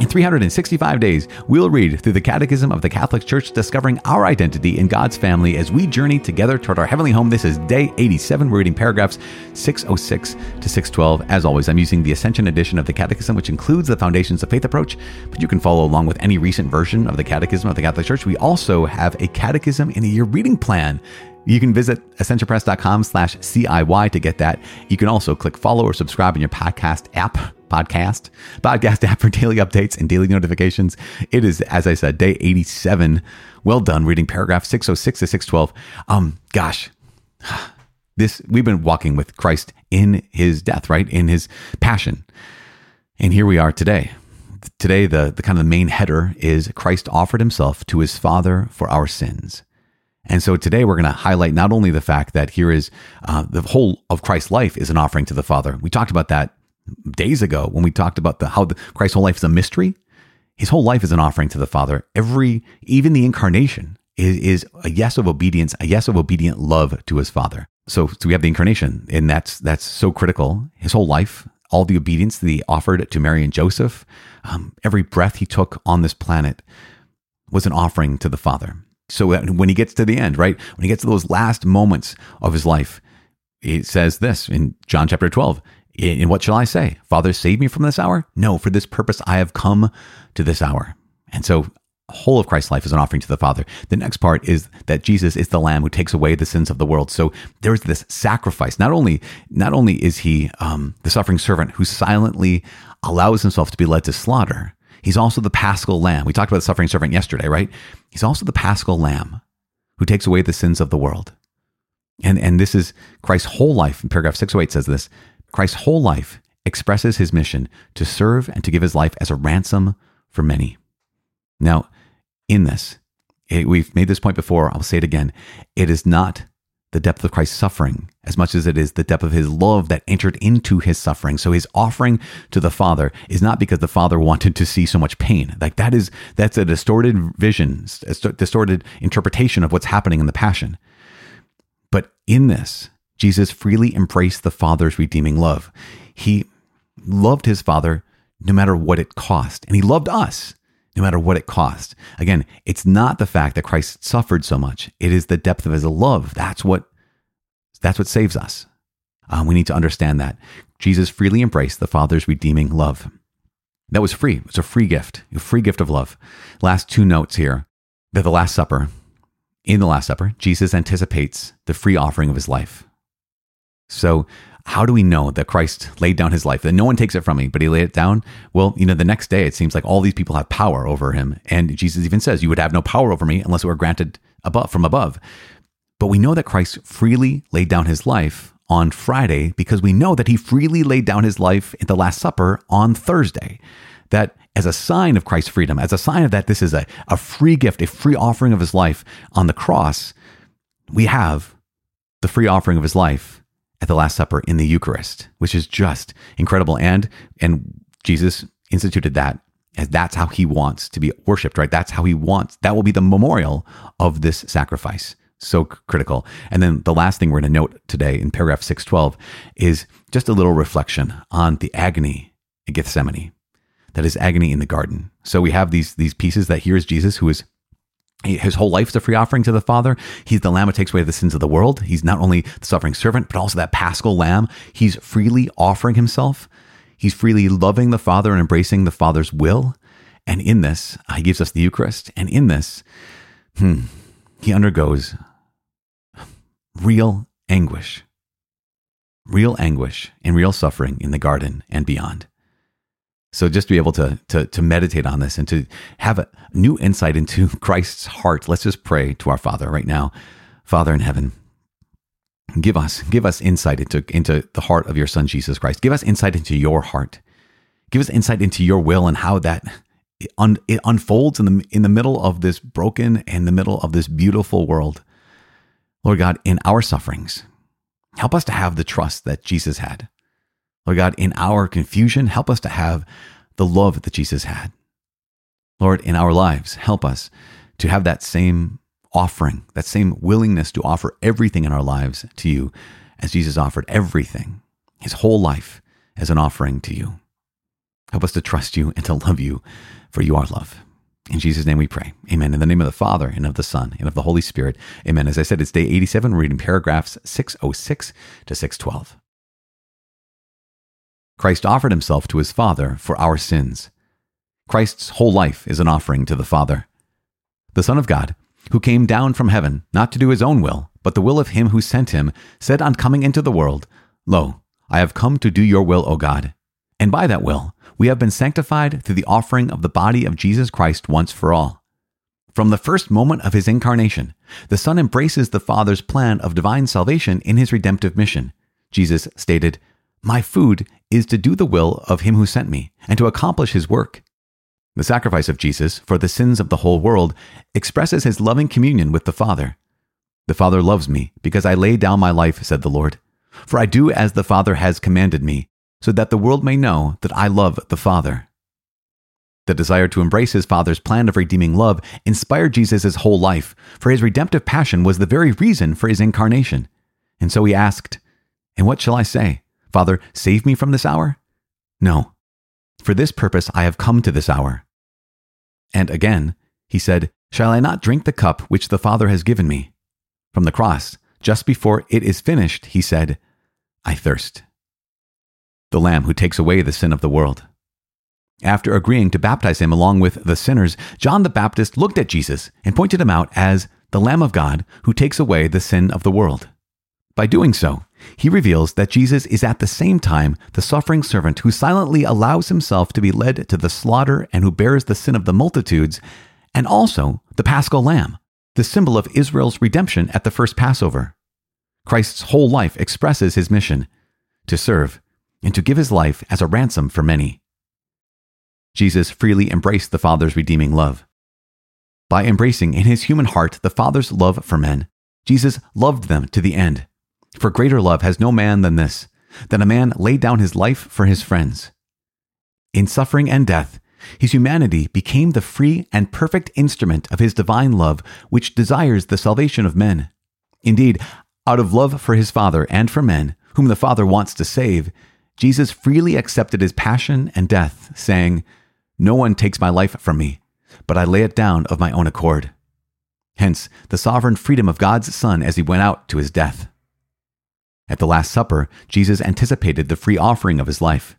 In 365 days, we'll read through the Catechism of the Catholic Church, discovering our identity in God's family as we journey together toward our heavenly home. This is day 87. We're reading paragraphs 606 to 612. As always, I'm using the Ascension edition of the Catechism, which includes the Foundations of Faith approach, but you can follow along with any recent version of the Catechism of the Catholic Church. We also have a Catechism in a Year reading plan. You can visit ascensionpress.com slash CIY to get that. You can also click follow or subscribe in your podcast app podcast, podcast app for daily updates and daily notifications. It is, as I said, day 87. Well done reading paragraph 606 to 612. Um, gosh, this, we've been walking with Christ in his death, right? In his passion. And here we are today. Today, the, the kind of the main header is Christ offered himself to his Father for our sins. And so today we're going to highlight not only the fact that here is uh, the whole of Christ's life is an offering to the Father. We talked about that days ago when we talked about the how the, Christ's whole life is a mystery. His whole life is an offering to the Father. Every, even the incarnation is, is a yes of obedience, a yes of obedient love to his Father. So, so we have the incarnation, and that's that's so critical. His whole life, all the obedience that he offered to Mary and Joseph, um, every breath he took on this planet was an offering to the Father. So when he gets to the end, right, when he gets to those last moments of his life, it says this in John chapter 12 in what shall I say? Father, save me from this hour? No, for this purpose I have come to this hour. And so, whole of Christ's life is an offering to the Father. The next part is that Jesus is the Lamb who takes away the sins of the world. So there's this sacrifice. Not only, not only is he um, the suffering servant who silently allows himself to be led to slaughter, he's also the Paschal Lamb. We talked about the suffering servant yesterday, right? He's also the Paschal Lamb who takes away the sins of the world. And, and this is Christ's whole life. In paragraph 608 says this Christ's whole life expresses his mission to serve and to give his life as a ransom for many. Now, in this, it, we've made this point before, I'll say it again. It is not the depth of Christ's suffering as much as it is the depth of his love that entered into his suffering. So his offering to the Father is not because the Father wanted to see so much pain. Like that is that's a distorted vision, a distorted interpretation of what's happening in the passion. But in this, Jesus freely embraced the Father's redeeming love. He loved his Father no matter what it cost, and he loved us no matter what it cost. Again, it's not the fact that Christ suffered so much; it is the depth of his love. That's what that's what saves us. Um, we need to understand that Jesus freely embraced the Father's redeeming love. That was free. It was a free gift, a free gift of love. Last two notes here. That the Last Supper. In the Last Supper, Jesus anticipates the free offering of his life. So, how do we know that Christ laid down his life? That no one takes it from me, but he laid it down? Well, you know, the next day it seems like all these people have power over him. And Jesus even says, You would have no power over me unless it were granted above from above. But we know that Christ freely laid down his life on Friday because we know that he freely laid down his life at the Last Supper on Thursday. That as a sign of Christ's freedom, as a sign of that this is a, a free gift, a free offering of his life on the cross, we have the free offering of his life at the Last Supper in the Eucharist, which is just incredible. And and Jesus instituted that as that's how he wants to be worshipped, right? That's how he wants. That will be the memorial of this sacrifice. So critical. And then the last thing we're going to note today in paragraph 612 is just a little reflection on the agony in Gethsemane. That is agony in the garden. So we have these these pieces that here is Jesus who is his whole life is a free offering to the Father. He's the Lamb who takes away the sins of the world. He's not only the suffering servant, but also that paschal Lamb. He's freely offering himself. He's freely loving the Father and embracing the Father's will. And in this, he gives us the Eucharist. And in this, hmm, he undergoes real anguish, real anguish and real suffering in the garden and beyond. So just to be able to, to, to meditate on this and to have a new insight into Christ's heart, let's just pray to our Father right now. Father in heaven, give us, give us insight into, into the heart of your Son, Jesus Christ. Give us insight into your heart. Give us insight into your will and how that un, it unfolds in the, in the middle of this broken and the middle of this beautiful world. Lord God, in our sufferings, help us to have the trust that Jesus had. Lord God, in our confusion, help us to have the love that Jesus had. Lord, in our lives, help us to have that same offering, that same willingness to offer everything in our lives to you as Jesus offered everything, his whole life as an offering to you. Help us to trust you and to love you, for you are love. In Jesus' name we pray. Amen. In the name of the Father, and of the Son, and of the Holy Spirit. Amen. As I said, it's day 87. We're reading paragraphs 606 to 612. Christ offered himself to his Father for our sins. Christ's whole life is an offering to the Father. The Son of God, who came down from heaven, not to do his own will, but the will of him who sent him, said on coming into the world, Lo, I have come to do your will, O God. And by that will, we have been sanctified through the offering of the body of Jesus Christ once for all. From the first moment of his incarnation, the Son embraces the Father's plan of divine salvation in his redemptive mission. Jesus stated, My food is to do the will of him who sent me and to accomplish his work. The sacrifice of Jesus for the sins of the whole world expresses his loving communion with the Father. The Father loves me because I lay down my life, said the Lord. For I do as the Father has commanded me, so that the world may know that I love the Father. The desire to embrace his Father's plan of redeeming love inspired Jesus' whole life, for his redemptive passion was the very reason for his incarnation. And so he asked, And what shall I say? Father, save me from this hour? No. For this purpose I have come to this hour. And again, he said, Shall I not drink the cup which the Father has given me? From the cross, just before it is finished, he said, I thirst the Lamb who takes away the sin of the world. After agreeing to baptize him along with the sinners, John the Baptist looked at Jesus and pointed him out as the Lamb of God who takes away the sin of the world. By doing so, he reveals that Jesus is at the same time the suffering servant who silently allows himself to be led to the slaughter and who bears the sin of the multitudes, and also the paschal lamb, the symbol of Israel's redemption at the first Passover. Christ's whole life expresses his mission to serve and to give his life as a ransom for many. Jesus freely embraced the Father's redeeming love. By embracing in his human heart the Father's love for men, Jesus loved them to the end. For greater love has no man than this, that a man lay down his life for his friends. In suffering and death, his humanity became the free and perfect instrument of his divine love, which desires the salvation of men. Indeed, out of love for his Father and for men, whom the Father wants to save, Jesus freely accepted his passion and death, saying, No one takes my life from me, but I lay it down of my own accord. Hence, the sovereign freedom of God's Son as he went out to his death. At the Last Supper, Jesus anticipated the free offering of his life.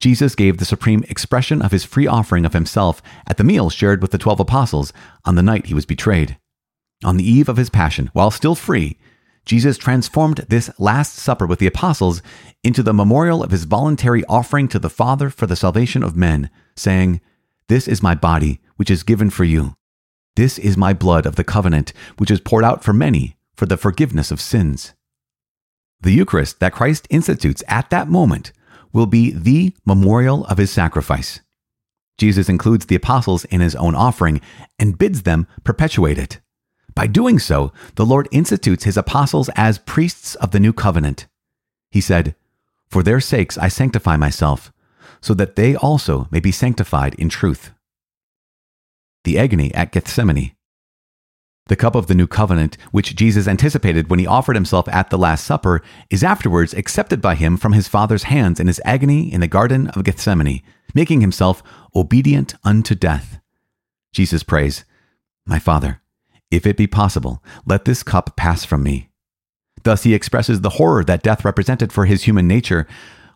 Jesus gave the supreme expression of his free offering of himself at the meal shared with the twelve apostles on the night he was betrayed. On the eve of his passion, while still free, Jesus transformed this Last Supper with the apostles into the memorial of his voluntary offering to the Father for the salvation of men, saying, This is my body, which is given for you. This is my blood of the covenant, which is poured out for many for the forgiveness of sins. The Eucharist that Christ institutes at that moment will be the memorial of his sacrifice. Jesus includes the apostles in his own offering and bids them perpetuate it. By doing so, the Lord institutes his apostles as priests of the new covenant. He said, For their sakes I sanctify myself, so that they also may be sanctified in truth. The agony at Gethsemane. The cup of the new covenant, which Jesus anticipated when he offered himself at the Last Supper, is afterwards accepted by him from his Father's hands in his agony in the Garden of Gethsemane, making himself obedient unto death. Jesus prays, My Father, if it be possible, let this cup pass from me. Thus he expresses the horror that death represented for his human nature.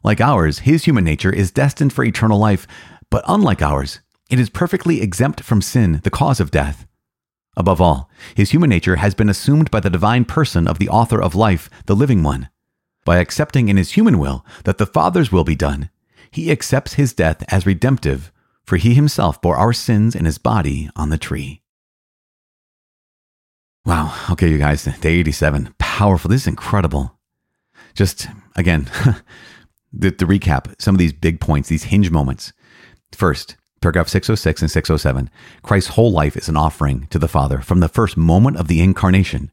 Like ours, his human nature is destined for eternal life, but unlike ours, it is perfectly exempt from sin, the cause of death. Above all, his human nature has been assumed by the divine person of the author of life, the living one. By accepting in his human will that the Father's will be done, he accepts his death as redemptive, for he himself bore our sins in his body on the tree. Wow. Okay, you guys, day 87. Powerful. This is incredible. Just again, the, the recap some of these big points, these hinge moments. First, paragraph 606 and 607 Christ's whole life is an offering to the Father from the first moment of the incarnation.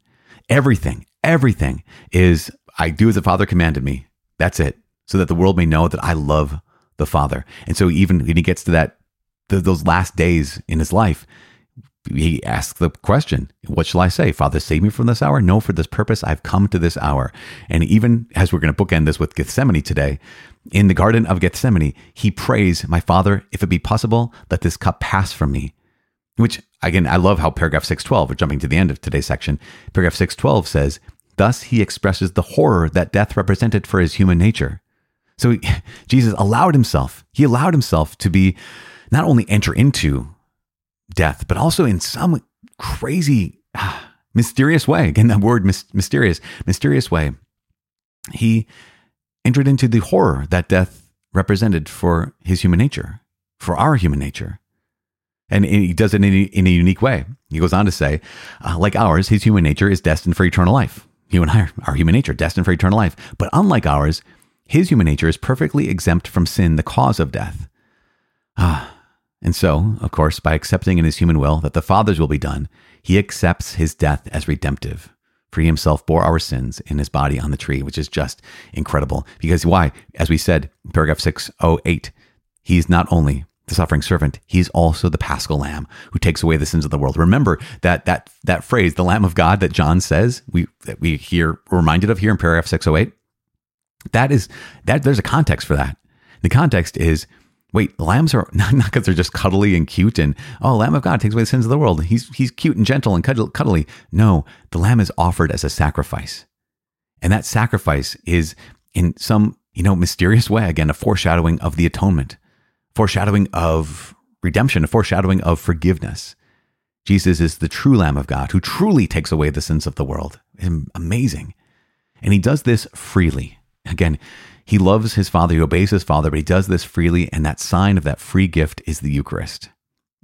Everything, everything is, I do as the Father commanded me. That's it. So that the world may know that I love the Father. And so even when he gets to that, those last days in his life, he asks the question, What shall I say? Father, save me from this hour? No, for this purpose I've come to this hour. And even as we're going to bookend this with Gethsemane today, in the Garden of Gethsemane, he prays, My Father, if it be possible, let this cup pass from me. Which, again, I love how paragraph 612, we're jumping to the end of today's section, paragraph 612 says, Thus he expresses the horror that death represented for his human nature. So he, Jesus allowed himself, he allowed himself to be not only enter into death, but also in some crazy, mysterious way. Again, that word mysterious, mysterious way. He entered into the horror that death represented for his human nature, for our human nature. And he does it in a, in a unique way. He goes on to say, uh, like ours, his human nature is destined for eternal life. You and I are our human nature, destined for eternal life. But unlike ours, his human nature is perfectly exempt from sin, the cause of death. Ah, and so, of course, by accepting in his human will that the Father's will be done, he accepts his death as redemptive. For he himself bore our sins in his body on the tree, which is just incredible. Because why? As we said, in paragraph 608, he's not only the suffering servant, he's also the paschal lamb who takes away the sins of the world. Remember that that that phrase, the Lamb of God that John says, we that we hear reminded of here in paragraph 608. That is that there's a context for that. The context is Wait, lambs are not because they're just cuddly and cute and oh, Lamb of God takes away the sins of the world. He's he's cute and gentle and cuddly. No, the lamb is offered as a sacrifice, and that sacrifice is in some you know mysterious way again a foreshadowing of the atonement, foreshadowing of redemption, a foreshadowing of forgiveness. Jesus is the true Lamb of God who truly takes away the sins of the world. Amazing, and he does this freely. Again, he loves his father, he obeys his father, but he does this freely, and that sign of that free gift is the Eucharist.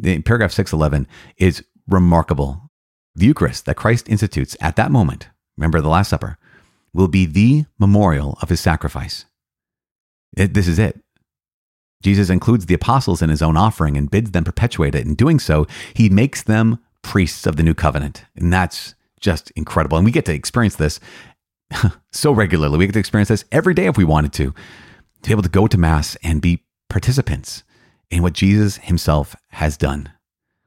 In paragraph 611 is remarkable. The Eucharist that Christ institutes at that moment, remember the Last Supper, will be the memorial of his sacrifice. It, this is it. Jesus includes the apostles in his own offering and bids them perpetuate it. In doing so, he makes them priests of the new covenant. And that's just incredible. And we get to experience this so regularly. We get to experience this every day if we wanted to, to be able to go to Mass and be participants in what Jesus himself has done,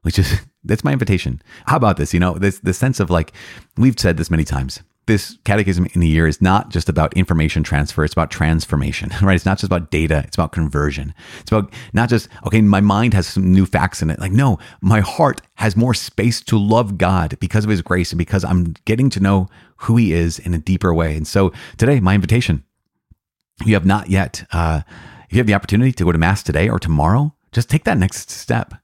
which is that's my invitation. How about this? You know, this the sense of like we've said this many times. This catechism in the year is not just about information transfer, it's about transformation, right? It's not just about data, it's about conversion. It's about not just, okay, my mind has some new facts in it. Like, no, my heart has more space to love God because of his grace and because I'm getting to know who he is in a deeper way. And so today, my invitation, you have not yet, uh, if you have the opportunity to go to Mass today or tomorrow, just take that next step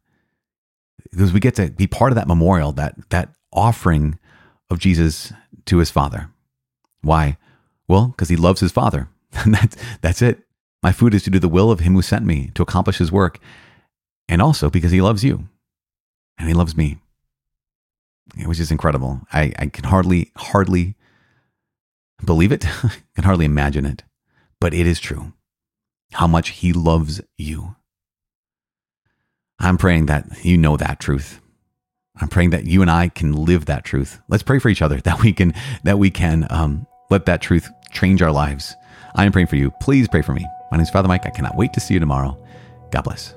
because we get to be part of that memorial, that, that offering of Jesus to his Father. Why? Well, because he loves his Father. that's, that's it. My food is to do the will of him who sent me to accomplish his work. And also because he loves you and he loves me It was just incredible. I, I can hardly, hardly believe it. I can hardly imagine it, but it is true how much he loves you. I'm praying that you know that truth. I'm praying that you and I can live that truth. Let's pray for each other that we can, that we can um, let that truth change our lives. I am praying for you. Please pray for me. My name is Father Mike. I cannot wait to see you tomorrow. God bless.